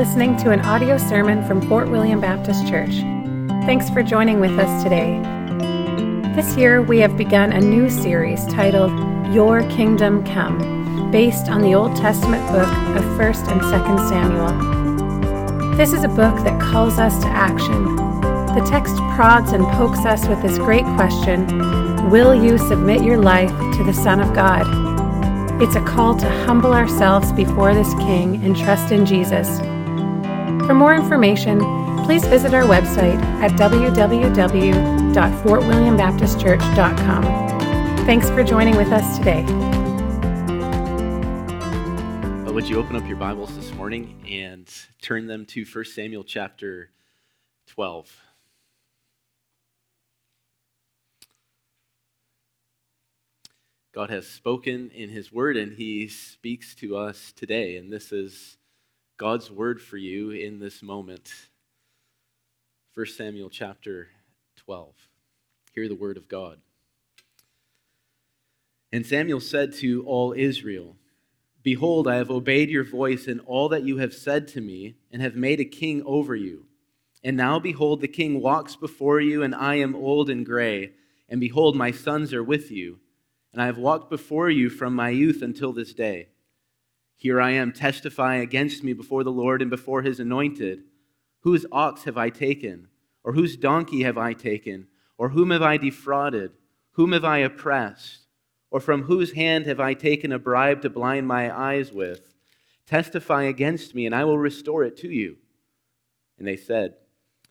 listening to an audio sermon from Fort William Baptist Church. Thanks for joining with us today. This year, we have begun a new series titled Your Kingdom Come, based on the Old Testament book of 1st and 2nd Samuel. This is a book that calls us to action. The text prods and pokes us with this great question Will you submit your life to the Son of God? It's a call to humble ourselves before this King and trust in Jesus. For more information, please visit our website at www.fortwilliambaptistchurch.com. Thanks for joining with us today. Uh, would you open up your Bibles this morning and turn them to 1 Samuel chapter 12? God has spoken in His Word, and He speaks to us today. And this is God's Word for you in this moment. 1 Samuel chapter 12. Hear the Word of God. And Samuel said to all Israel, Behold, I have obeyed your voice in all that you have said to me, and have made a king over you. And now, behold, the king walks before you, and I am old and gray. And behold, my sons are with you and I have walked before you from my youth until this day. Here I am, testify against me before the Lord and before his anointed. Whose ox have I taken? Or whose donkey have I taken? Or whom have I defrauded? Whom have I oppressed? Or from whose hand have I taken a bribe to blind my eyes with? Testify against me, and I will restore it to you. And they said,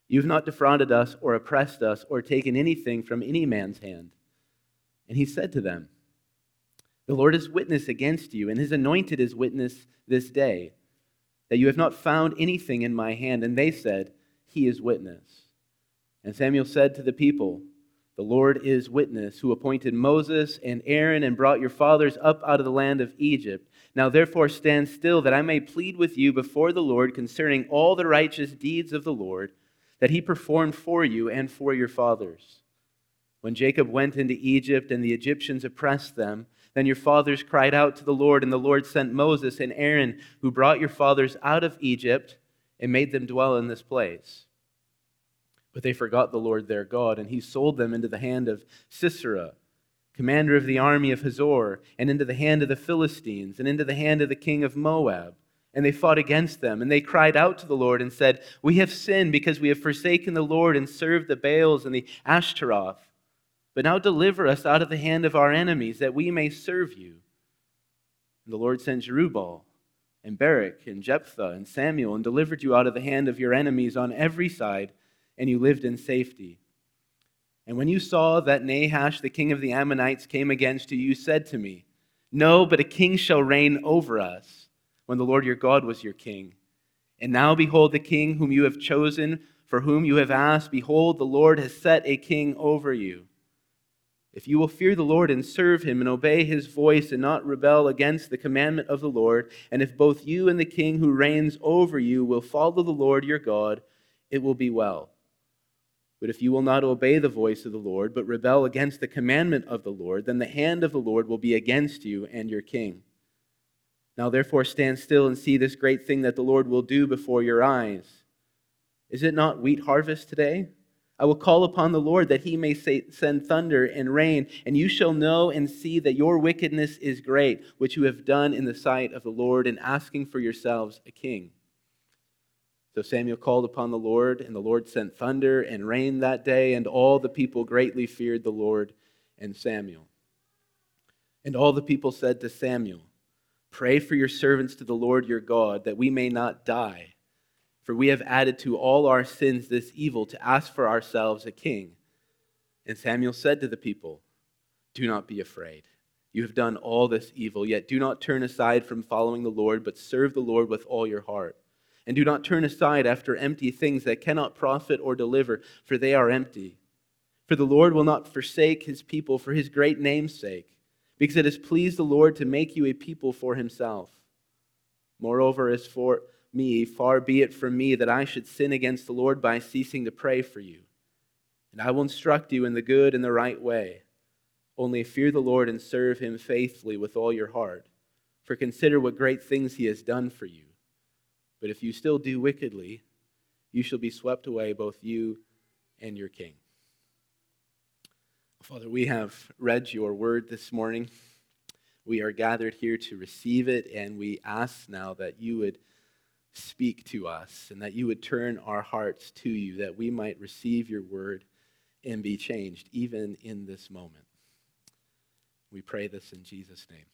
You've not defrauded us, or oppressed us, or taken anything from any man's hand. And he said to them, The Lord is witness against you, and his anointed is witness this day, that you have not found anything in my hand. And they said, He is witness. And Samuel said to the people, The Lord is witness, who appointed Moses and Aaron and brought your fathers up out of the land of Egypt. Now therefore stand still, that I may plead with you before the Lord concerning all the righteous deeds of the Lord that he performed for you and for your fathers. When Jacob went into Egypt and the Egyptians oppressed them, then your fathers cried out to the Lord, and the Lord sent Moses and Aaron, who brought your fathers out of Egypt and made them dwell in this place. But they forgot the Lord their God, and he sold them into the hand of Sisera, commander of the army of Hazor, and into the hand of the Philistines, and into the hand of the king of Moab. And they fought against them, and they cried out to the Lord and said, We have sinned because we have forsaken the Lord and served the Baals and the Ashtaroth. But now deliver us out of the hand of our enemies, that we may serve you. And the Lord sent Jerubbaal and Barak and Jephthah and Samuel, and delivered you out of the hand of your enemies on every side, and you lived in safety. And when you saw that Nahash, the king of the Ammonites, came against you, you said to me, No, but a king shall reign over us, when the Lord your God was your king. And now behold, the king whom you have chosen, for whom you have asked, behold, the Lord has set a king over you. If you will fear the Lord and serve him and obey his voice and not rebel against the commandment of the Lord, and if both you and the king who reigns over you will follow the Lord your God, it will be well. But if you will not obey the voice of the Lord, but rebel against the commandment of the Lord, then the hand of the Lord will be against you and your king. Now therefore stand still and see this great thing that the Lord will do before your eyes. Is it not wheat harvest today? I will call upon the Lord that he may say, send thunder and rain, and you shall know and see that your wickedness is great, which you have done in the sight of the Lord, in asking for yourselves a king. So Samuel called upon the Lord, and the Lord sent thunder and rain that day, and all the people greatly feared the Lord and Samuel. And all the people said to Samuel, Pray for your servants to the Lord your God, that we may not die. For we have added to all our sins this evil to ask for ourselves a king. And Samuel said to the people, Do not be afraid. You have done all this evil, yet do not turn aside from following the Lord, but serve the Lord with all your heart. And do not turn aside after empty things that cannot profit or deliver, for they are empty. For the Lord will not forsake his people for his great name's sake, because it has pleased the Lord to make you a people for himself. Moreover, as for me, far be it from me that I should sin against the Lord by ceasing to pray for you. And I will instruct you in the good and the right way. Only fear the Lord and serve him faithfully with all your heart. For consider what great things he has done for you. But if you still do wickedly, you shall be swept away, both you and your king. Father, we have read your word this morning. We are gathered here to receive it, and we ask now that you would speak to us and that you would turn our hearts to you, that we might receive your word and be changed, even in this moment. We pray this in Jesus' name.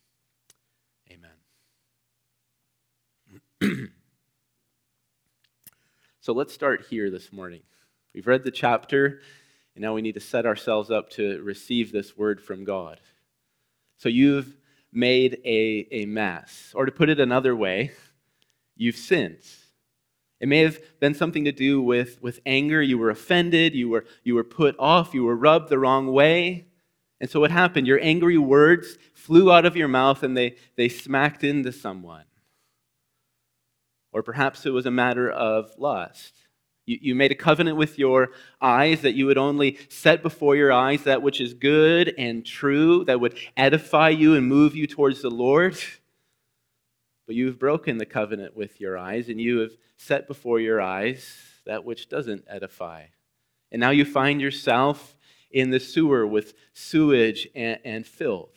Amen. so let's start here this morning. We've read the chapter, and now we need to set ourselves up to receive this word from God. So you've made a, a mess. Or to put it another way, you've sinned. It may have been something to do with, with anger. You were offended. You were, you were put off. You were rubbed the wrong way. And so what happened? Your angry words flew out of your mouth and they, they smacked into someone. Or perhaps it was a matter of lust. You, you made a covenant with your eyes that you would only set before your eyes that which is good and true, that would edify you and move you towards the Lord. But you have broken the covenant with your eyes, and you have set before your eyes that which doesn't edify. And now you find yourself in the sewer with sewage and, and filth.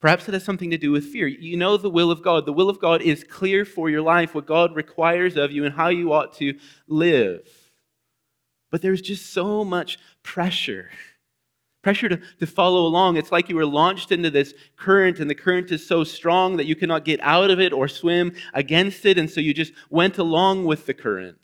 Perhaps it has something to do with fear. You know the will of God. The will of God is clear for your life, what God requires of you, and how you ought to live. But there's just so much pressure pressure to, to follow along. It's like you were launched into this current, and the current is so strong that you cannot get out of it or swim against it, and so you just went along with the current.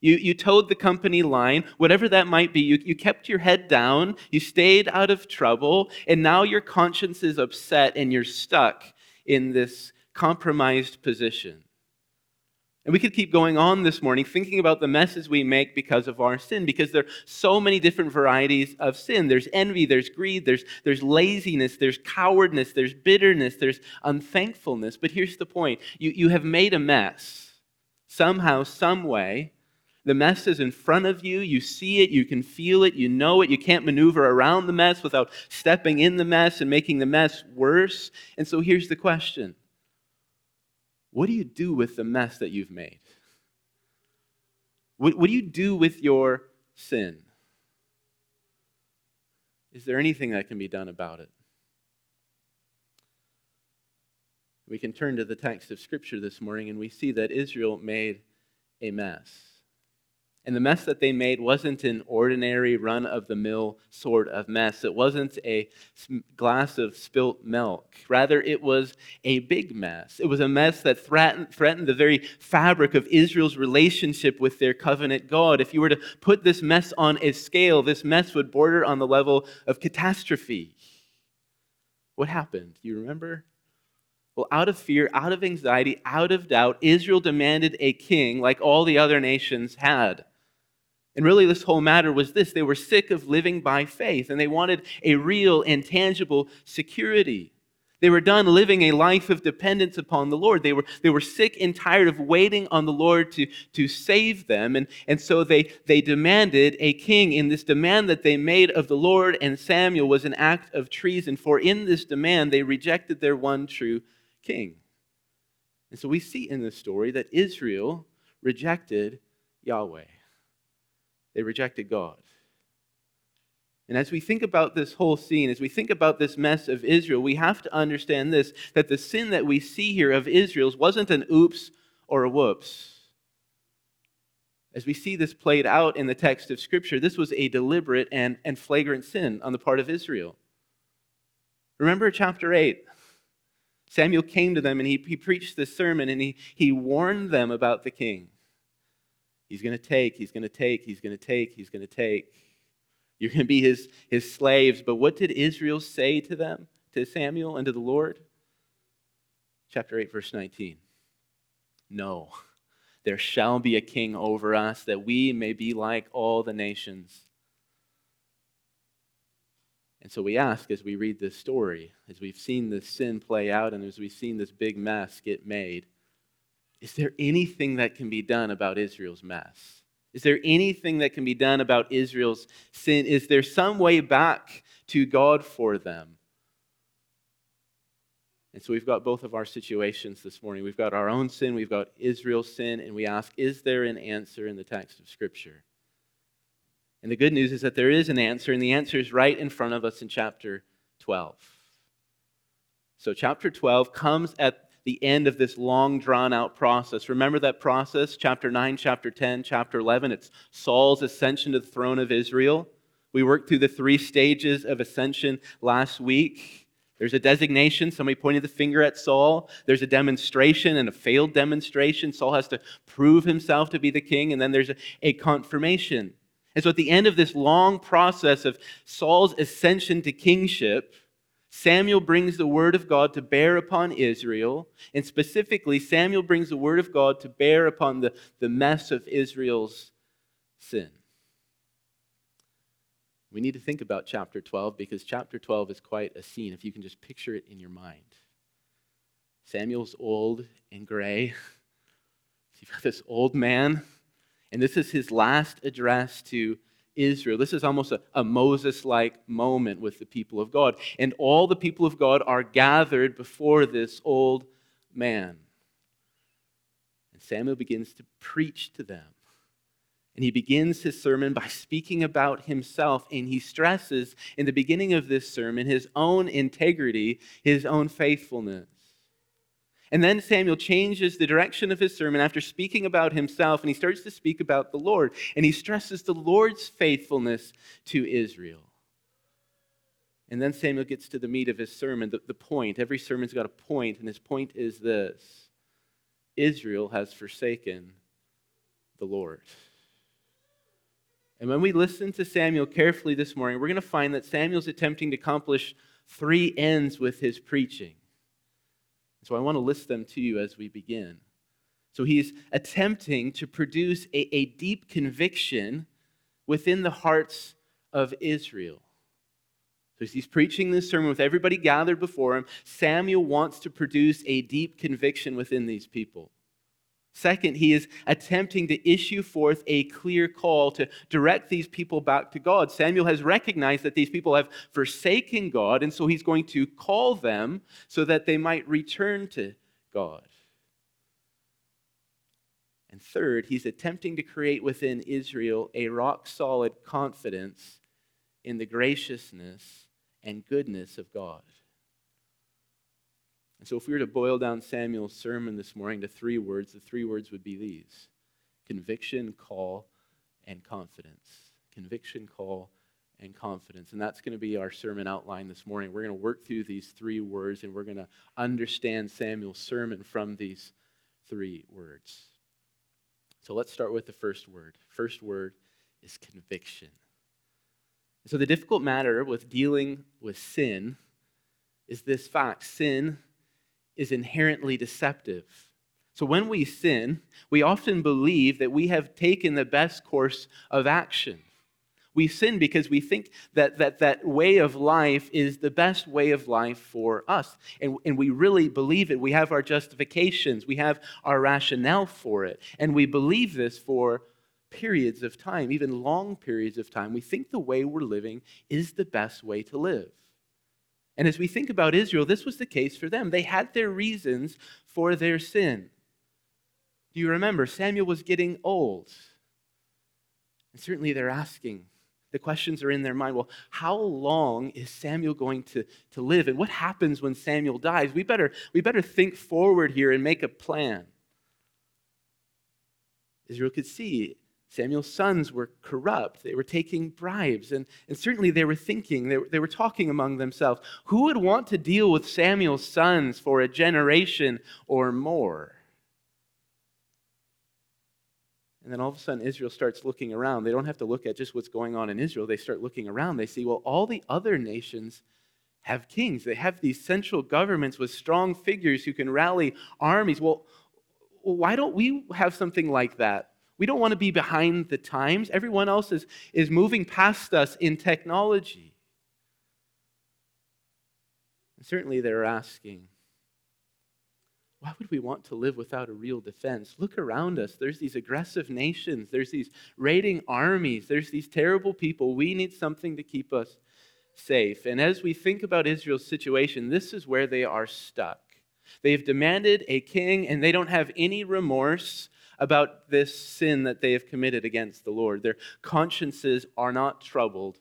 You, you toed the company line, whatever that might be. You, you kept your head down, you stayed out of trouble, and now your conscience is upset and you're stuck in this compromised position. And we could keep going on this morning thinking about the messes we make because of our sin, because there are so many different varieties of sin. There's envy, there's greed, there's, there's laziness, there's cowardness, there's bitterness, there's unthankfulness. But here's the point you, you have made a mess somehow, some way, the mess is in front of you. You see it. You can feel it. You know it. You can't maneuver around the mess without stepping in the mess and making the mess worse. And so here's the question What do you do with the mess that you've made? What, what do you do with your sin? Is there anything that can be done about it? We can turn to the text of Scripture this morning and we see that Israel made a mess. And the mess that they made wasn't an ordinary run of the mill sort of mess. It wasn't a glass of spilt milk. Rather, it was a big mess. It was a mess that threatened, threatened the very fabric of Israel's relationship with their covenant God. If you were to put this mess on a scale, this mess would border on the level of catastrophe. What happened? Do you remember? Well, out of fear, out of anxiety, out of doubt, Israel demanded a king like all the other nations had. And really, this whole matter was this they were sick of living by faith, and they wanted a real and tangible security. They were done living a life of dependence upon the Lord. They were, they were sick and tired of waiting on the Lord to, to save them. And, and so they, they demanded a king. In this demand that they made of the Lord and Samuel was an act of treason, for in this demand they rejected their one true king. And so we see in this story that Israel rejected Yahweh. They rejected God. And as we think about this whole scene, as we think about this mess of Israel, we have to understand this that the sin that we see here of Israel's wasn't an oops or a whoops. As we see this played out in the text of Scripture, this was a deliberate and, and flagrant sin on the part of Israel. Remember chapter 8. Samuel came to them and he, he preached this sermon and he, he warned them about the king. He's going to take, he's going to take, he's going to take, he's going to take. You're going to be his, his slaves. But what did Israel say to them, to Samuel and to the Lord? Chapter 8, verse 19. No, there shall be a king over us that we may be like all the nations. And so we ask as we read this story, as we've seen this sin play out and as we've seen this big mess get made, is there anything that can be done about Israel's mess? Is there anything that can be done about Israel's sin? Is there some way back to God for them? And so we've got both of our situations this morning. We've got our own sin, we've got Israel's sin, and we ask, is there an answer in the text of Scripture? And the good news is that there is an answer, and the answer is right in front of us in chapter 12. So, chapter 12 comes at the end of this long drawn out process. Remember that process? Chapter 9, chapter 10, chapter 11. It's Saul's ascension to the throne of Israel. We worked through the three stages of ascension last week. There's a designation, somebody pointed the finger at Saul. There's a demonstration and a failed demonstration. Saul has to prove himself to be the king, and then there's a, a confirmation. And so at the end of this long process of Saul's ascension to kingship, Samuel brings the word of God to bear upon Israel, and specifically, Samuel brings the word of God to bear upon the, the mess of Israel's sin. We need to think about chapter 12 because chapter 12 is quite a scene, if you can just picture it in your mind. Samuel's old and gray. You've got this old man, and this is his last address to Israel. This is almost a, a Moses like moment with the people of God. And all the people of God are gathered before this old man. And Samuel begins to preach to them. And he begins his sermon by speaking about himself, and he stresses in the beginning of this sermon his own integrity, his own faithfulness. And then Samuel changes the direction of his sermon after speaking about himself, and he starts to speak about the Lord. And he stresses the Lord's faithfulness to Israel. And then Samuel gets to the meat of his sermon, the, the point. Every sermon's got a point, and his point is this Israel has forsaken the Lord. And when we listen to Samuel carefully this morning, we're going to find that Samuel's attempting to accomplish three ends with his preaching. So I want to list them to you as we begin. So he's attempting to produce a, a deep conviction within the hearts of Israel. So he's preaching this sermon with everybody gathered before him. Samuel wants to produce a deep conviction within these people. Second, he is attempting to issue forth a clear call to direct these people back to God. Samuel has recognized that these people have forsaken God, and so he's going to call them so that they might return to God. And third, he's attempting to create within Israel a rock solid confidence in the graciousness and goodness of God. And so, if we were to boil down Samuel's sermon this morning to three words, the three words would be these conviction, call, and confidence. Conviction, call, and confidence. And that's going to be our sermon outline this morning. We're going to work through these three words and we're going to understand Samuel's sermon from these three words. So let's start with the first word. First word is conviction. So, the difficult matter with dealing with sin is this fact sin is inherently deceptive. So when we sin, we often believe that we have taken the best course of action. We sin because we think that that, that way of life is the best way of life for us. And, and we really believe it. We have our justifications, we have our rationale for it. And we believe this for periods of time, even long periods of time. We think the way we're living is the best way to live. And as we think about Israel, this was the case for them. They had their reasons for their sin. Do you remember? Samuel was getting old. And certainly they're asking, the questions are in their mind well, how long is Samuel going to, to live? And what happens when Samuel dies? We better, we better think forward here and make a plan. Israel could see Samuel's sons were corrupt. They were taking bribes. And, and certainly they were thinking, they were, they were talking among themselves who would want to deal with Samuel's sons for a generation or more? And then all of a sudden, Israel starts looking around. They don't have to look at just what's going on in Israel. They start looking around. They see, well, all the other nations have kings. They have these central governments with strong figures who can rally armies. Well, why don't we have something like that we don't want to be behind the times. Everyone else is, is moving past us in technology. And certainly they're asking, why would we want to live without a real defense? Look around us. There's these aggressive nations, there's these raiding armies, there's these terrible people. We need something to keep us safe. And as we think about Israel's situation, this is where they are stuck. They've demanded a king, and they don't have any remorse about this sin that they have committed against the Lord. Their consciences are not troubled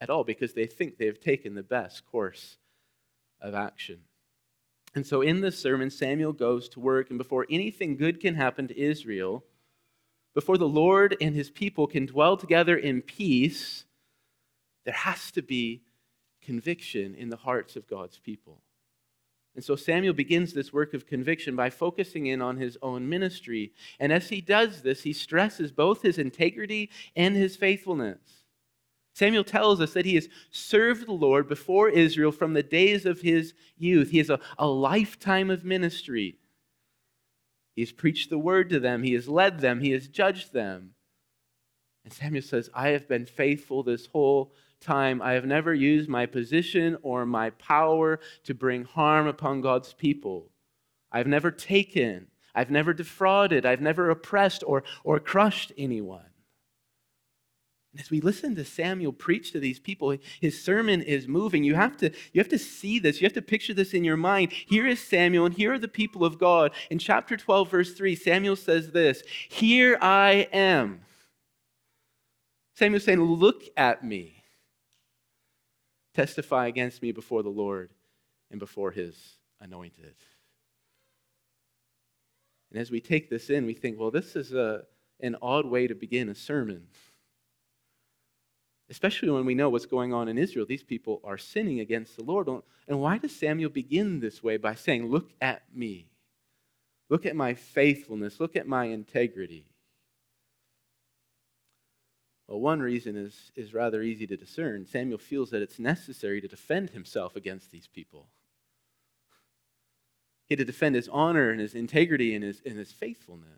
at all because they think they have taken the best course of action. And so in this sermon, Samuel goes to work, and before anything good can happen to Israel, before the Lord and his people can dwell together in peace, there has to be conviction in the hearts of God's people. And so Samuel begins this work of conviction by focusing in on his own ministry. And as he does this, he stresses both his integrity and his faithfulness. Samuel tells us that he has served the Lord before Israel from the days of his youth. He has a, a lifetime of ministry. He has preached the word to them, he has led them, he has judged them. And Samuel says, I have been faithful this whole time. I have never used my position or my power to bring harm upon God's people. I've never taken, I've never defrauded, I've never oppressed or, or crushed anyone. And as we listen to Samuel preach to these people, his sermon is moving. You have to, you have to see this. You have to picture this in your mind. Here is Samuel, and here are the people of God. In chapter 12, verse 3, Samuel says this Here I am. Samuel's saying, Look at me testify against me before the Lord and before his anointed. And as we take this in, we think, well, this is a, an odd way to begin a sermon. Especially when we know what's going on in Israel. These people are sinning against the Lord. And why does Samuel begin this way by saying, Look at me? Look at my faithfulness. Look at my integrity. Well, one reason is, is rather easy to discern. Samuel feels that it's necessary to defend himself against these people. He had to defend his honor and his integrity and his, and his faithfulness.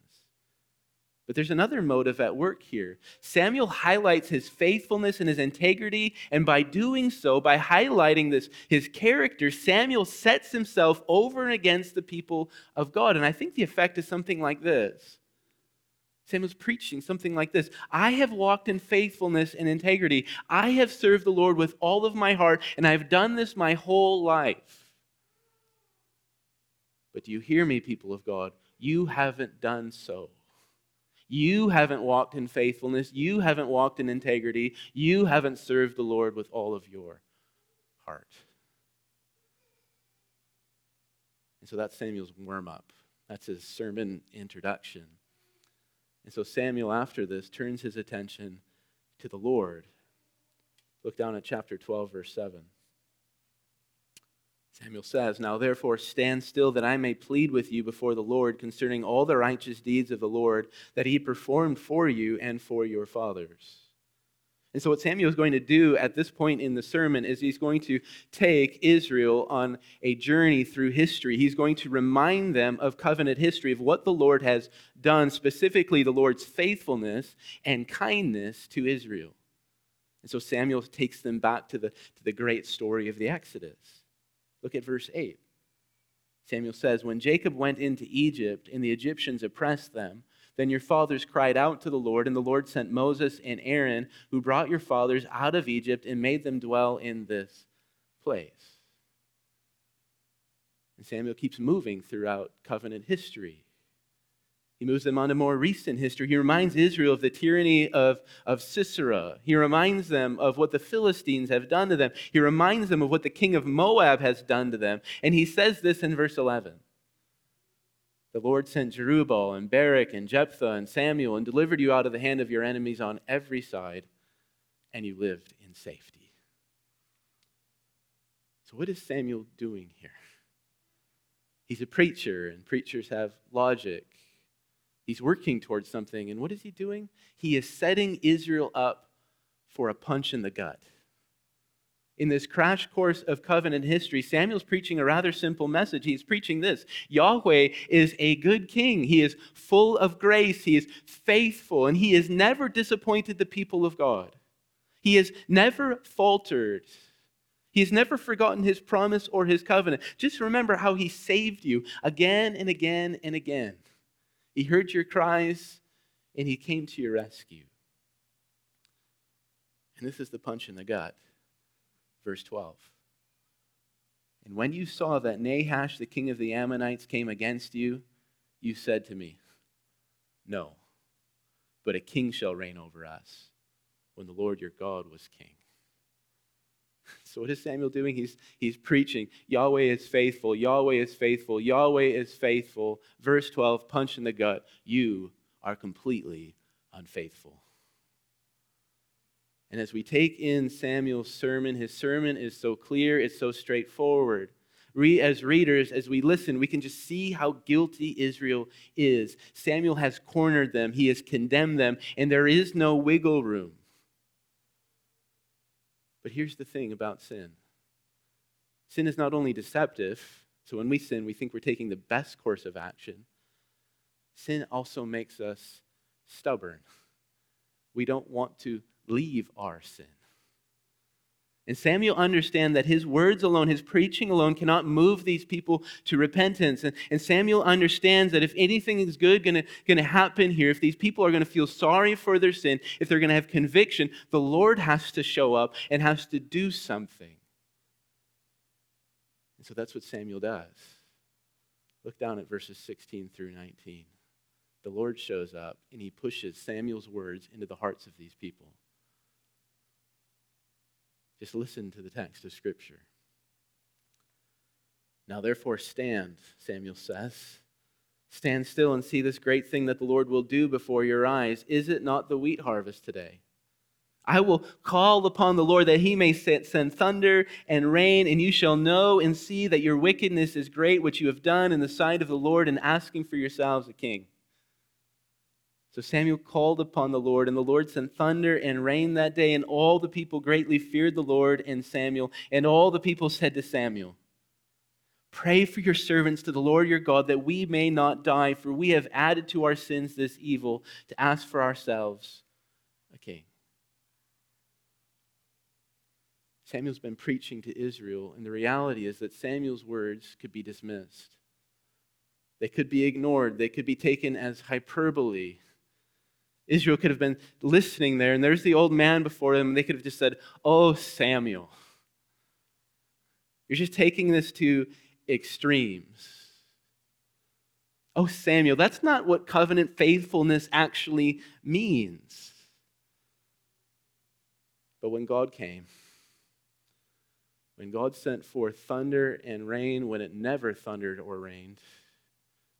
But there's another motive at work here. Samuel highlights his faithfulness and his integrity, and by doing so, by highlighting this, his character, Samuel sets himself over and against the people of God. And I think the effect is something like this Samuel's preaching something like this I have walked in faithfulness and integrity. I have served the Lord with all of my heart, and I've done this my whole life. But do you hear me, people of God? You haven't done so. You haven't walked in faithfulness. You haven't walked in integrity. You haven't served the Lord with all of your heart. And so that's Samuel's warm up. That's his sermon introduction. And so Samuel, after this, turns his attention to the Lord. Look down at chapter 12, verse 7. Samuel says, Now therefore stand still that I may plead with you before the Lord concerning all the righteous deeds of the Lord that he performed for you and for your fathers. And so, what Samuel is going to do at this point in the sermon is he's going to take Israel on a journey through history. He's going to remind them of covenant history, of what the Lord has done, specifically the Lord's faithfulness and kindness to Israel. And so, Samuel takes them back to the, to the great story of the Exodus. Look at verse 8. Samuel says, When Jacob went into Egypt and the Egyptians oppressed them, then your fathers cried out to the Lord, and the Lord sent Moses and Aaron, who brought your fathers out of Egypt and made them dwell in this place. And Samuel keeps moving throughout covenant history. He moves them on to more recent history. He reminds Israel of the tyranny of, of Sisera. He reminds them of what the Philistines have done to them. He reminds them of what the king of Moab has done to them. And he says this in verse 11 the Lord sent Jerubbaal and Barak and Jephthah and Samuel and delivered you out of the hand of your enemies on every side, and you lived in safety. So, what is Samuel doing here? He's a preacher, and preachers have logic. He's working towards something, and what is he doing? He is setting Israel up for a punch in the gut in this crash course of covenant history, Samuel's preaching a rather simple message. He's preaching this Yahweh is a good king. He is full of grace, he is faithful, and he has never disappointed the people of God. He has never faltered. He has never forgotten his promise or his covenant. Just remember how he saved you again and again and again. He heard your cries and he came to your rescue. And this is the punch in the gut verse 12. And when you saw that Nahash, the king of the Ammonites, came against you, you said to me, No, but a king shall reign over us when the Lord your God was king. So, what is Samuel doing? He's, he's preaching, Yahweh is faithful, Yahweh is faithful, Yahweh is faithful. Verse 12, punch in the gut. You are completely unfaithful. And as we take in Samuel's sermon, his sermon is so clear, it's so straightforward. We, as readers, as we listen, we can just see how guilty Israel is. Samuel has cornered them, he has condemned them, and there is no wiggle room. But here's the thing about sin sin is not only deceptive, so when we sin, we think we're taking the best course of action. Sin also makes us stubborn. We don't want to leave our sin. And Samuel understands that his words alone, his preaching alone, cannot move these people to repentance. And, and Samuel understands that if anything is good going to happen here, if these people are going to feel sorry for their sin, if they're going to have conviction, the Lord has to show up and has to do something. And so that's what Samuel does. Look down at verses 16 through 19. The Lord shows up and he pushes Samuel's words into the hearts of these people. Just listen to the text of Scripture. Now, therefore, stand, Samuel says. Stand still and see this great thing that the Lord will do before your eyes. Is it not the wheat harvest today? I will call upon the Lord that he may send thunder and rain, and you shall know and see that your wickedness is great, which you have done in the sight of the Lord, in asking for yourselves a king. So Samuel called upon the Lord, and the Lord sent thunder and rain that day, and all the people greatly feared the Lord and Samuel. And all the people said to Samuel, Pray for your servants to the Lord your God that we may not die, for we have added to our sins this evil to ask for ourselves a king. Samuel's been preaching to Israel, and the reality is that Samuel's words could be dismissed. They could be ignored. They could be taken as hyperbole. Israel could have been listening there, and there's the old man before them, and they could have just said, Oh, Samuel, you're just taking this to extremes. Oh, Samuel, that's not what covenant faithfulness actually means. But when God came, when God sent forth thunder and rain when it never thundered or rained,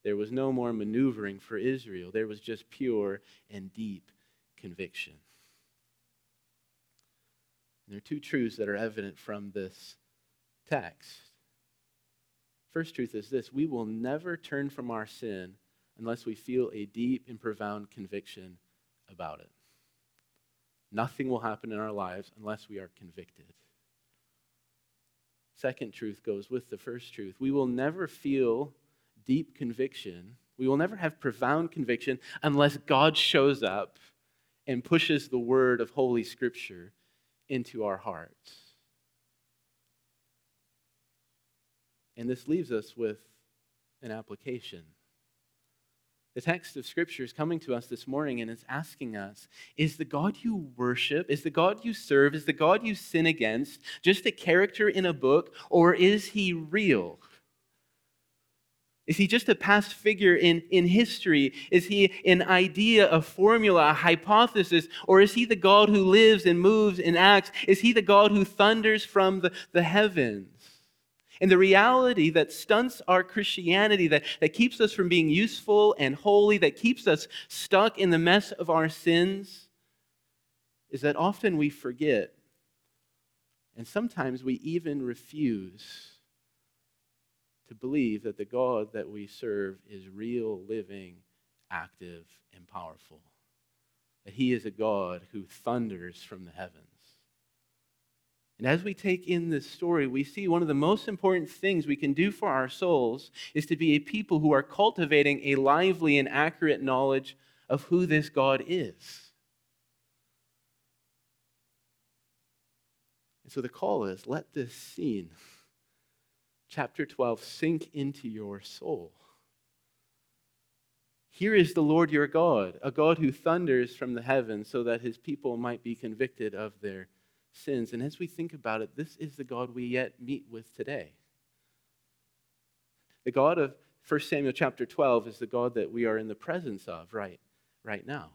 there was no more maneuvering for Israel. There was just pure and deep conviction. And there are two truths that are evident from this text. First truth is this we will never turn from our sin unless we feel a deep and profound conviction about it. Nothing will happen in our lives unless we are convicted. Second truth goes with the first truth. We will never feel deep conviction. We will never have profound conviction unless God shows up and pushes the word of Holy Scripture into our hearts. And this leaves us with an application. The text of Scripture is coming to us this morning and it's asking us Is the God you worship, is the God you serve, is the God you sin against just a character in a book, or is he real? Is he just a past figure in, in history? Is he an idea, a formula, a hypothesis? Or is he the God who lives and moves and acts? Is he the God who thunders from the, the heavens? And the reality that stunts our Christianity, that, that keeps us from being useful and holy, that keeps us stuck in the mess of our sins, is that often we forget, and sometimes we even refuse to believe that the God that we serve is real, living, active, and powerful. That he is a God who thunders from the heavens. And as we take in this story, we see one of the most important things we can do for our souls is to be a people who are cultivating a lively and accurate knowledge of who this God is. And so the call is let this scene chapter 12 sink into your soul. Here is the Lord your God, a God who thunders from the heavens so that his people might be convicted of their sins. And as we think about it, this is the God we yet meet with today. The God of 1 Samuel chapter 12 is the God that we are in the presence of right, right now.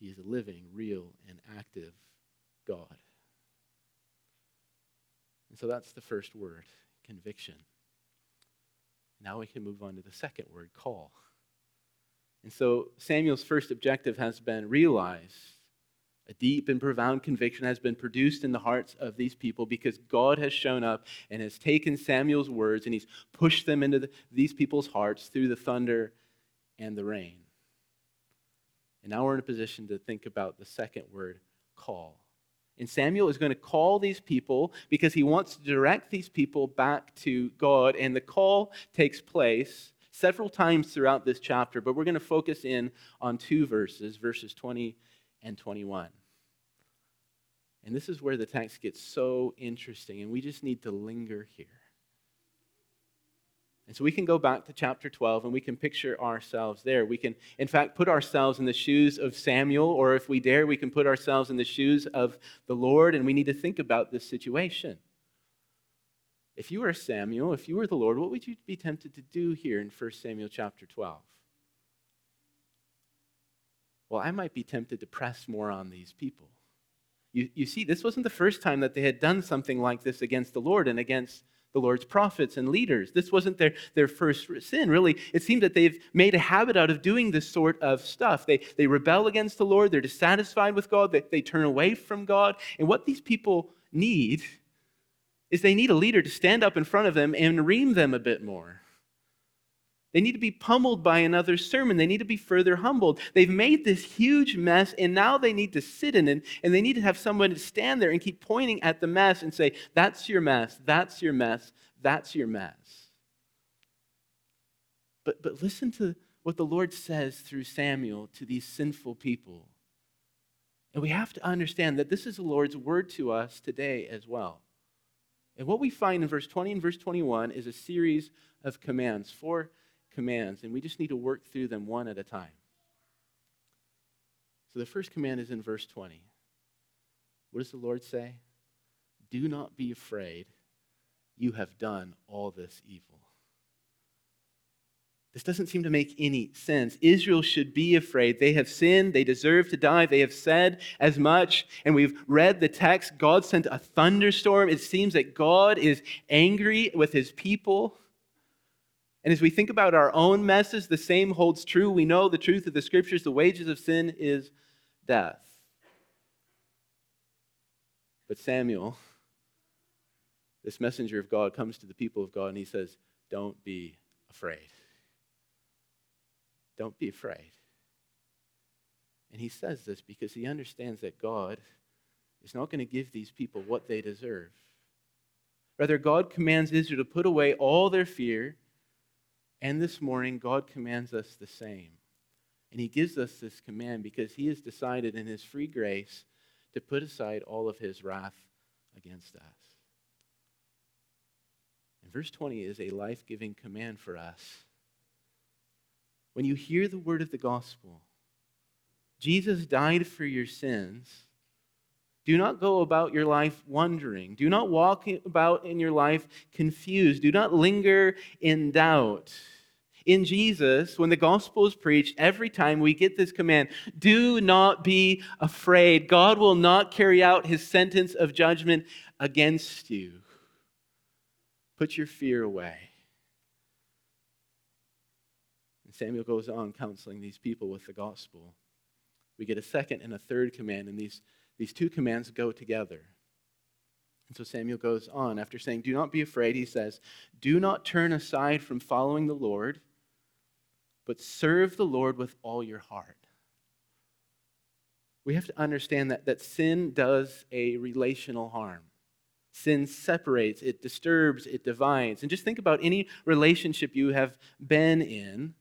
He is a living, real, and active God. And so that's the first word conviction. Now we can move on to the second word call. And so Samuel's first objective has been realized. A deep and profound conviction has been produced in the hearts of these people because God has shown up and has taken Samuel's words and he's pushed them into the, these people's hearts through the thunder and the rain. And now we're in a position to think about the second word, call. And Samuel is going to call these people because he wants to direct these people back to God. And the call takes place several times throughout this chapter, but we're going to focus in on two verses, verses 20 and 21. And this is where the text gets so interesting, and we just need to linger here. And so we can go back to chapter 12 and we can picture ourselves there. We can, in fact, put ourselves in the shoes of Samuel, or if we dare, we can put ourselves in the shoes of the Lord, and we need to think about this situation. If you were Samuel, if you were the Lord, what would you be tempted to do here in 1 Samuel chapter 12? Well, I might be tempted to press more on these people. You, you see, this wasn't the first time that they had done something like this against the Lord and against the Lord's prophets and leaders. This wasn't their, their first sin. Really, it seems that they've made a habit out of doing this sort of stuff. They, they rebel against the Lord, they're dissatisfied with God, they, they turn away from God. And what these people need is they need a leader to stand up in front of them and ream them a bit more. They need to be pummeled by another sermon. They need to be further humbled. They've made this huge mess, and now they need to sit in it, and they need to have someone to stand there and keep pointing at the mess and say, That's your mess, that's your mess, that's your mess. But, but listen to what the Lord says through Samuel to these sinful people. And we have to understand that this is the Lord's word to us today as well. And what we find in verse 20 and verse 21 is a series of commands, four commands, and we just need to work through them one at a time. So the first command is in verse 20. What does the Lord say? Do not be afraid. You have done all this evil. This doesn't seem to make any sense. Israel should be afraid. They have sinned. They deserve to die. They have said as much. And we've read the text. God sent a thunderstorm. It seems that God is angry with his people. And as we think about our own messes, the same holds true. We know the truth of the scriptures the wages of sin is death. But Samuel, this messenger of God, comes to the people of God and he says, Don't be afraid. Don't be afraid. And he says this because he understands that God is not going to give these people what they deserve. Rather, God commands Israel to put away all their fear and this morning, God commands us the same. And He gives us this command because He has decided in His free grace to put aside all of His wrath against us. And verse 20 is a life giving command for us. When you hear the word of the gospel, Jesus died for your sins. Do not go about your life wondering. Do not walk about in your life confused. Do not linger in doubt in Jesus, when the gospel is preached, every time we get this command do not be afraid. God will not carry out his sentence of judgment against you. Put your fear away. And Samuel goes on counseling these people with the gospel. We get a second and a third command, and these, these two commands go together. And so Samuel goes on. After saying, Do not be afraid, he says, Do not turn aside from following the Lord but serve the Lord with all your heart. We have to understand that, that sin does a relational harm. Sin separates, it disturbs, it divides. And just think about any relationship you have been in.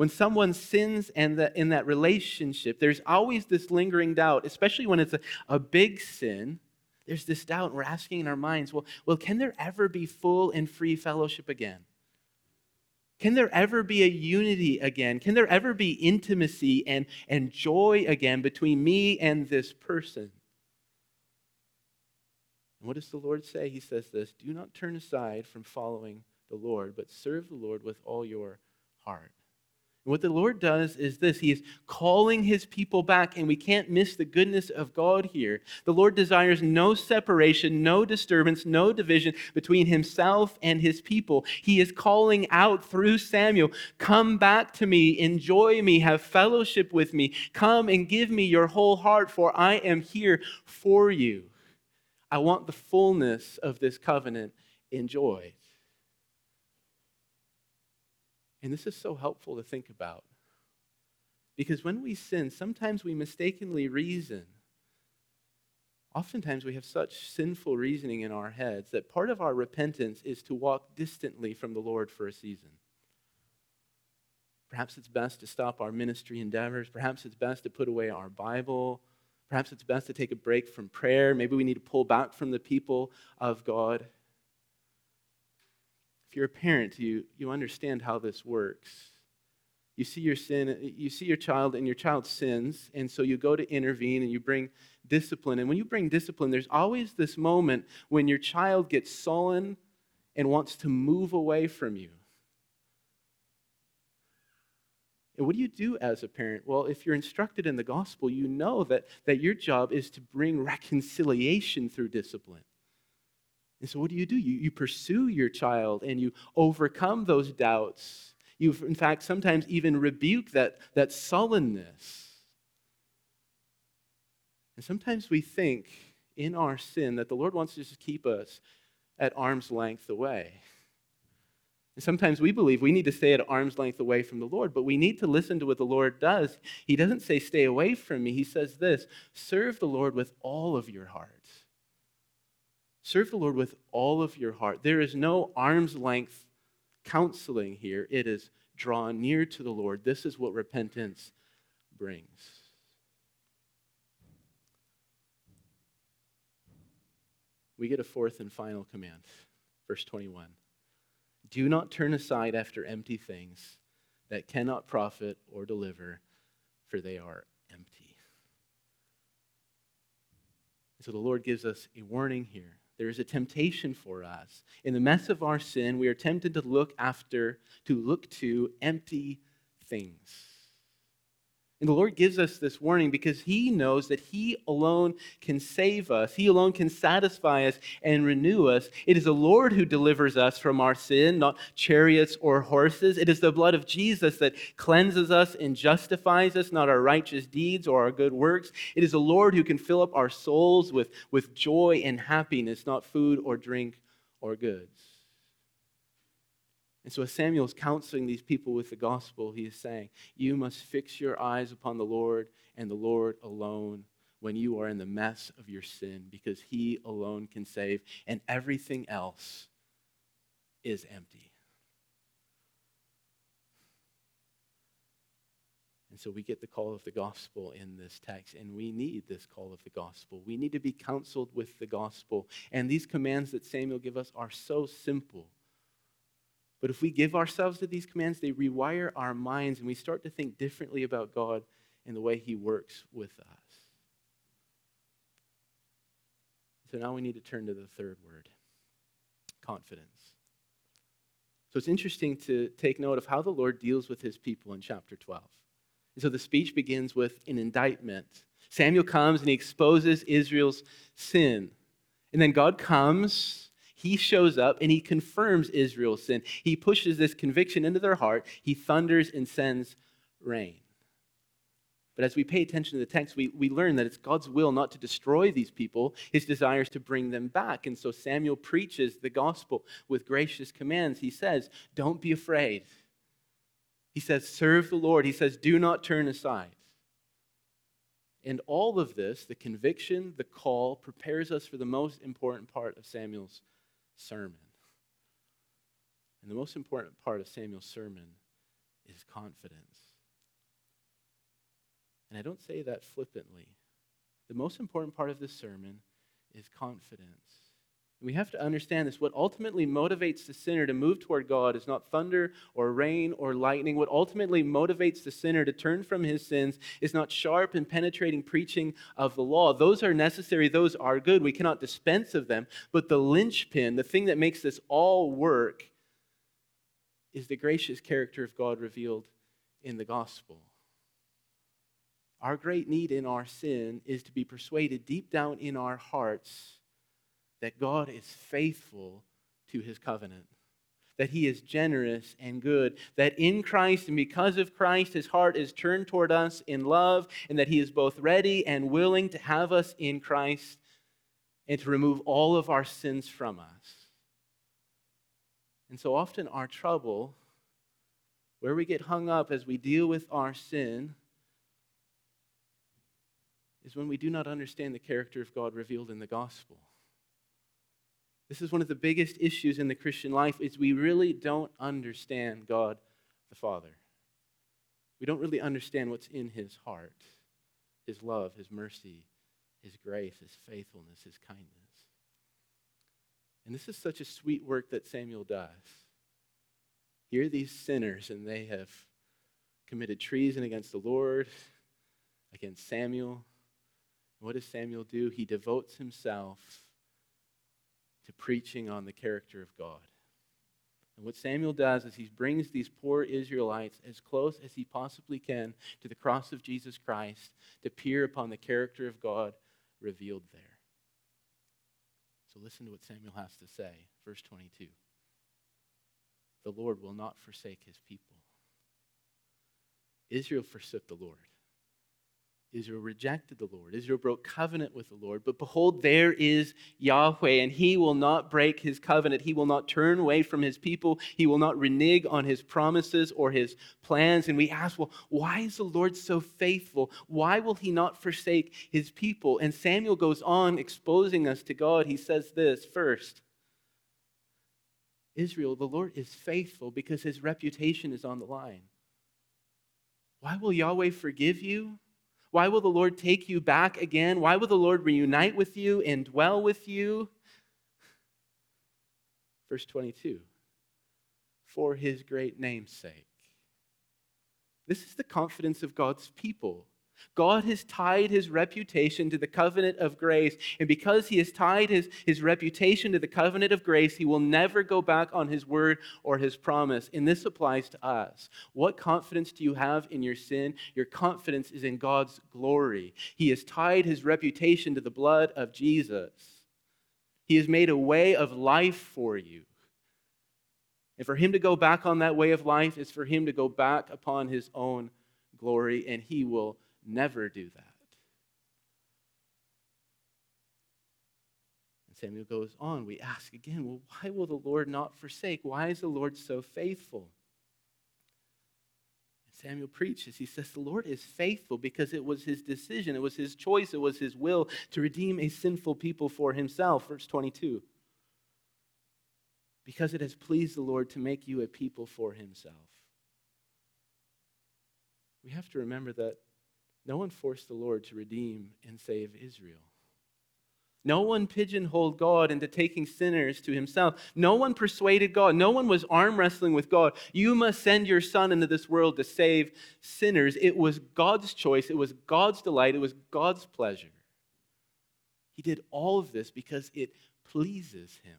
When someone sins and the, in that relationship, there's always this lingering doubt, especially when it's a, a big sin. There's this doubt, and we're asking in our minds, well, well, can there ever be full and free fellowship again? Can there ever be a unity again? Can there ever be intimacy and, and joy again between me and this person? And what does the Lord say? He says this Do not turn aside from following the Lord, but serve the Lord with all your heart. What the Lord does is this He is calling His people back, and we can't miss the goodness of God here. The Lord desires no separation, no disturbance, no division between Himself and His people. He is calling out through Samuel Come back to me, enjoy me, have fellowship with me. Come and give me your whole heart, for I am here for you. I want the fullness of this covenant enjoyed. And this is so helpful to think about. Because when we sin, sometimes we mistakenly reason. Oftentimes we have such sinful reasoning in our heads that part of our repentance is to walk distantly from the Lord for a season. Perhaps it's best to stop our ministry endeavors. Perhaps it's best to put away our Bible. Perhaps it's best to take a break from prayer. Maybe we need to pull back from the people of God. If you're a parent, you, you understand how this works. You see your sin, you see your child, and your child sins, and so you go to intervene and you bring discipline. And when you bring discipline, there's always this moment when your child gets sullen and wants to move away from you. And what do you do as a parent? Well, if you're instructed in the gospel, you know that, that your job is to bring reconciliation through discipline. And so, what do you do? You, you pursue your child and you overcome those doubts. You, in fact, sometimes even rebuke that, that sullenness. And sometimes we think in our sin that the Lord wants to just keep us at arm's length away. And sometimes we believe we need to stay at arm's length away from the Lord, but we need to listen to what the Lord does. He doesn't say, stay away from me. He says this serve the Lord with all of your heart. Serve the Lord with all of your heart. There is no arm's length counseling here. It is draw near to the Lord. This is what repentance brings. We get a fourth and final command. Verse 21. Do not turn aside after empty things that cannot profit or deliver, for they are empty. So the Lord gives us a warning here there is a temptation for us. In the mess of our sin, we are tempted to look after, to look to empty things. And the Lord gives us this warning because He knows that He alone can save us. He alone can satisfy us and renew us. It is the Lord who delivers us from our sin, not chariots or horses. It is the blood of Jesus that cleanses us and justifies us, not our righteous deeds or our good works. It is the Lord who can fill up our souls with, with joy and happiness, not food or drink or goods. And so, as Samuel is counseling these people with the gospel, he is saying, You must fix your eyes upon the Lord and the Lord alone when you are in the mess of your sin, because he alone can save, and everything else is empty. And so we get the call of the gospel in this text, and we need this call of the gospel. We need to be counseled with the gospel. And these commands that Samuel gives us are so simple but if we give ourselves to these commands, they rewire our minds and we start to think differently about God and the way He works with us. So now we need to turn to the third word confidence. So it's interesting to take note of how the Lord deals with His people in chapter 12. And so the speech begins with an indictment. Samuel comes and he exposes Israel's sin. And then God comes he shows up and he confirms Israel's sin. He pushes this conviction into their heart. He thunders and sends rain. But as we pay attention to the text, we, we learn that it's God's will not to destroy these people, his desire is to bring them back. And so Samuel preaches the gospel with gracious commands. He says, Don't be afraid. He says, Serve the Lord. He says, Do not turn aside. And all of this, the conviction, the call, prepares us for the most important part of Samuel's sermon. And the most important part of Samuel's sermon is confidence. And I don't say that flippantly. The most important part of this sermon is confidence. We have to understand this. What ultimately motivates the sinner to move toward God is not thunder or rain or lightning. What ultimately motivates the sinner to turn from his sins is not sharp and penetrating preaching of the law. Those are necessary, those are good. We cannot dispense of them. But the linchpin, the thing that makes this all work, is the gracious character of God revealed in the gospel. Our great need in our sin is to be persuaded deep down in our hearts that God is faithful to his covenant, that he is generous and good, that in Christ and because of Christ, his heart is turned toward us in love, and that he is both ready and willing to have us in Christ and to remove all of our sins from us. And so often our trouble, where we get hung up as we deal with our sin, is when we do not understand the character of God revealed in the gospel. This is one of the biggest issues in the Christian life is we really don't understand God the Father. We don't really understand what's in his heart, his love, his mercy, his grace, his faithfulness, his kindness. And this is such a sweet work that Samuel does. Here are these sinners, and they have committed treason against the Lord, against Samuel. what does Samuel do? He devotes himself to preaching on the character of God. And what Samuel does is he brings these poor Israelites as close as he possibly can to the cross of Jesus Christ to peer upon the character of God revealed there. So listen to what Samuel has to say. Verse 22 The Lord will not forsake his people. Israel forsook the Lord. Israel rejected the Lord. Israel broke covenant with the Lord. But behold, there is Yahweh, and he will not break his covenant. He will not turn away from his people. He will not renege on his promises or his plans. And we ask, well, why is the Lord so faithful? Why will he not forsake his people? And Samuel goes on exposing us to God. He says this first Israel, the Lord is faithful because his reputation is on the line. Why will Yahweh forgive you? Why will the Lord take you back again? Why will the Lord reunite with you and dwell with you? Verse 22 For his great name's sake. This is the confidence of God's people. God has tied his reputation to the covenant of grace. And because he has tied his, his reputation to the covenant of grace, he will never go back on his word or his promise. And this applies to us. What confidence do you have in your sin? Your confidence is in God's glory. He has tied his reputation to the blood of Jesus. He has made a way of life for you. And for him to go back on that way of life is for him to go back upon his own glory, and he will never do that. And Samuel goes on. We ask again, well, why will the Lord not forsake? Why is the Lord so faithful? Samuel preaches. He says, The Lord is faithful because it was his decision, it was his choice, it was his will to redeem a sinful people for himself. Verse 22 because it has pleased the Lord to make you a people for himself. We have to remember that no one forced the Lord to redeem and save Israel. No one pigeonholed God into taking sinners to himself. No one persuaded God. No one was arm wrestling with God. You must send your son into this world to save sinners. It was God's choice. It was God's delight. It was God's pleasure. He did all of this because it pleases him.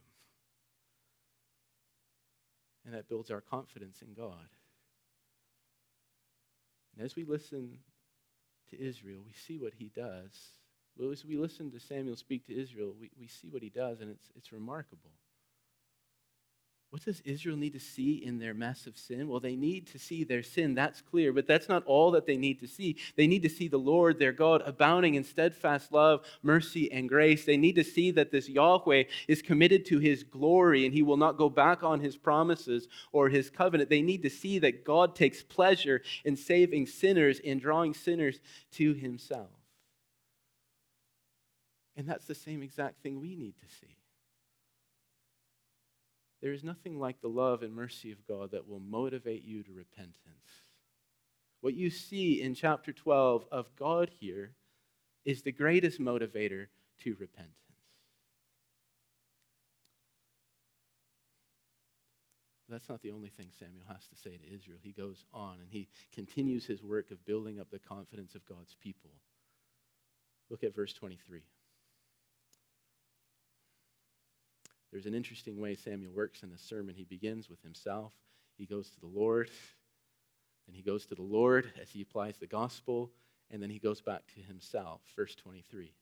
And that builds our confidence in God. And as we listen to Israel, we see what he does. Well, as we listen to Samuel speak to Israel, we, we see what he does, and it's, it's remarkable. What does Israel need to see in their mess of sin? Well, they need to see their sin, that's clear, but that's not all that they need to see. They need to see the Lord, their God, abounding in steadfast love, mercy, and grace. They need to see that this Yahweh is committed to his glory and he will not go back on his promises or his covenant. They need to see that God takes pleasure in saving sinners and drawing sinners to himself. And that's the same exact thing we need to see. There is nothing like the love and mercy of God that will motivate you to repentance. What you see in chapter 12 of God here is the greatest motivator to repentance. That's not the only thing Samuel has to say to Israel. He goes on and he continues his work of building up the confidence of God's people. Look at verse 23. There's an interesting way Samuel works in the sermon. He begins with himself, he goes to the Lord, and he goes to the Lord as he applies the gospel, and then he goes back to himself. Verse 23.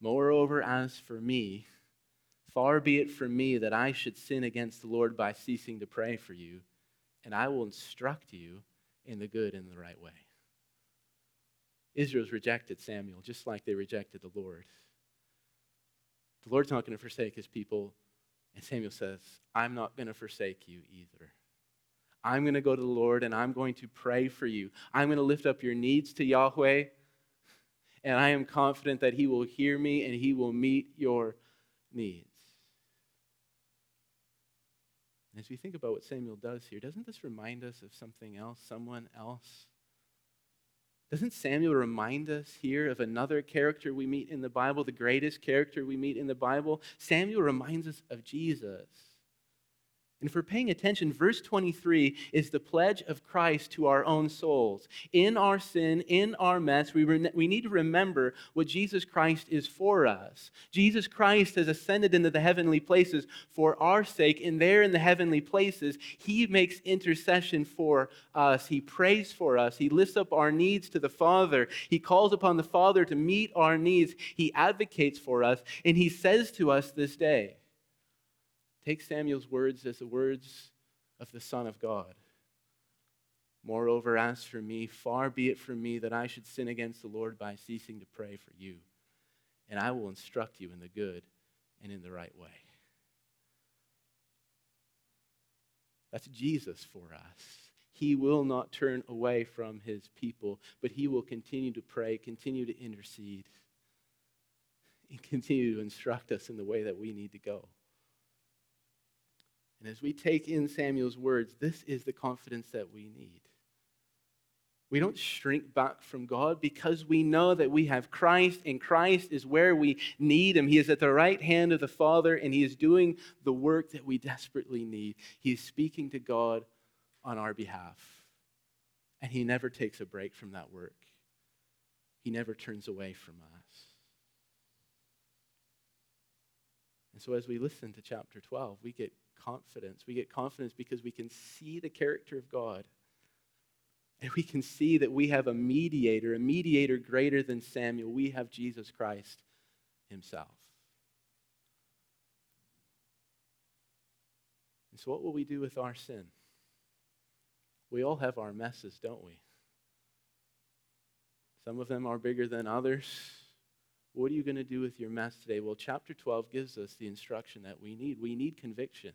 Moreover, as for me, far be it from me that I should sin against the Lord by ceasing to pray for you, and I will instruct you in the good and the right way. Israel's rejected Samuel just like they rejected the Lord. The Lord's not going to forsake his people. And Samuel says, I'm not going to forsake you either. I'm going to go to the Lord and I'm going to pray for you. I'm going to lift up your needs to Yahweh. And I am confident that he will hear me and he will meet your needs. And as we think about what Samuel does here, doesn't this remind us of something else, someone else? Doesn't Samuel remind us here of another character we meet in the Bible, the greatest character we meet in the Bible? Samuel reminds us of Jesus. And we're paying attention, verse 23 is the pledge of Christ to our own souls. In our sin, in our mess, we, re- we need to remember what Jesus Christ is for us. Jesus Christ has ascended into the heavenly places for our sake, and there in the heavenly places, He makes intercession for us. He prays for us. He lifts up our needs to the Father. He calls upon the Father to meet our needs. He advocates for us, and He says to us this day, Take Samuel's words as the words of the Son of God. Moreover, as for me, far be it from me that I should sin against the Lord by ceasing to pray for you. And I will instruct you in the good and in the right way. That's Jesus for us. He will not turn away from his people, but he will continue to pray, continue to intercede, and continue to instruct us in the way that we need to go. And as we take in Samuel's words, this is the confidence that we need. We don't shrink back from God because we know that we have Christ, and Christ is where we need Him. He is at the right hand of the Father, and He is doing the work that we desperately need. He is speaking to God on our behalf. And He never takes a break from that work, He never turns away from us. And so, as we listen to chapter 12, we get confidence. We get confidence because we can see the character of God. And we can see that we have a mediator, a mediator greater than Samuel. We have Jesus Christ himself. And so, what will we do with our sin? We all have our messes, don't we? Some of them are bigger than others. What are you going to do with your mess today? Well, chapter 12 gives us the instruction that we need. We need conviction.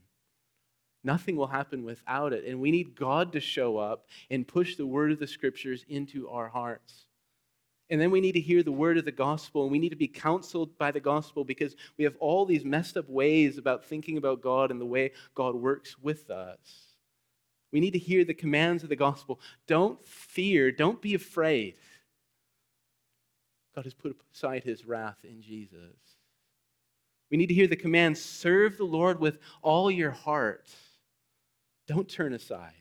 Nothing will happen without it. And we need God to show up and push the word of the scriptures into our hearts. And then we need to hear the word of the gospel, and we need to be counseled by the gospel because we have all these messed up ways about thinking about God and the way God works with us. We need to hear the commands of the gospel. Don't fear, don't be afraid. God has put aside his wrath in Jesus. We need to hear the command serve the Lord with all your heart. Don't turn aside.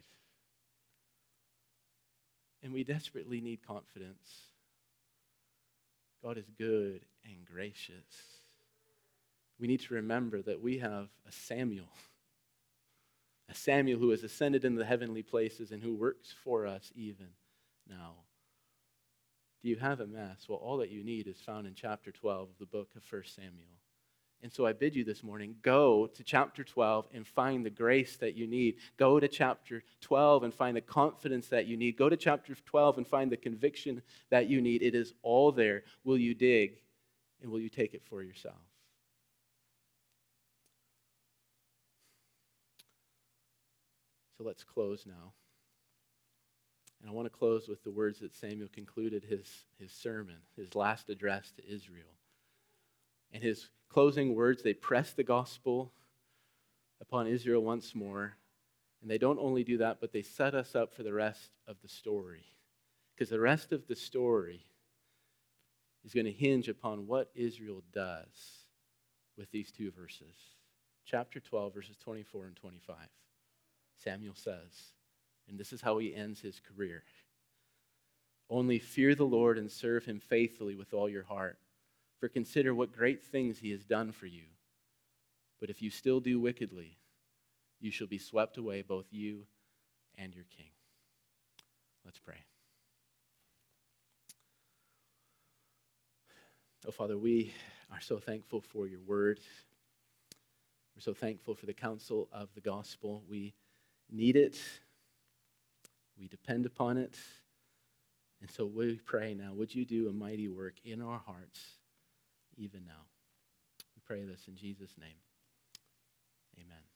And we desperately need confidence. God is good and gracious. We need to remember that we have a Samuel, a Samuel who has ascended into the heavenly places and who works for us even now. Do you have a mess? Well, all that you need is found in chapter 12 of the book of 1 Samuel. And so I bid you this morning go to chapter 12 and find the grace that you need. Go to chapter 12 and find the confidence that you need. Go to chapter 12 and find the conviction that you need. It is all there. Will you dig and will you take it for yourself? So let's close now. And I want to close with the words that Samuel concluded his, his sermon, his last address to Israel. And his closing words, they press the gospel upon Israel once more. And they don't only do that, but they set us up for the rest of the story. Because the rest of the story is going to hinge upon what Israel does with these two verses. Chapter 12, verses 24 and 25. Samuel says. And this is how he ends his career. Only fear the Lord and serve him faithfully with all your heart. For consider what great things he has done for you. But if you still do wickedly, you shall be swept away, both you and your king. Let's pray. Oh, Father, we are so thankful for your word. We're so thankful for the counsel of the gospel. We need it, we depend upon it. And so we pray now, would you do a mighty work in our hearts even now? We pray this in Jesus' name. Amen.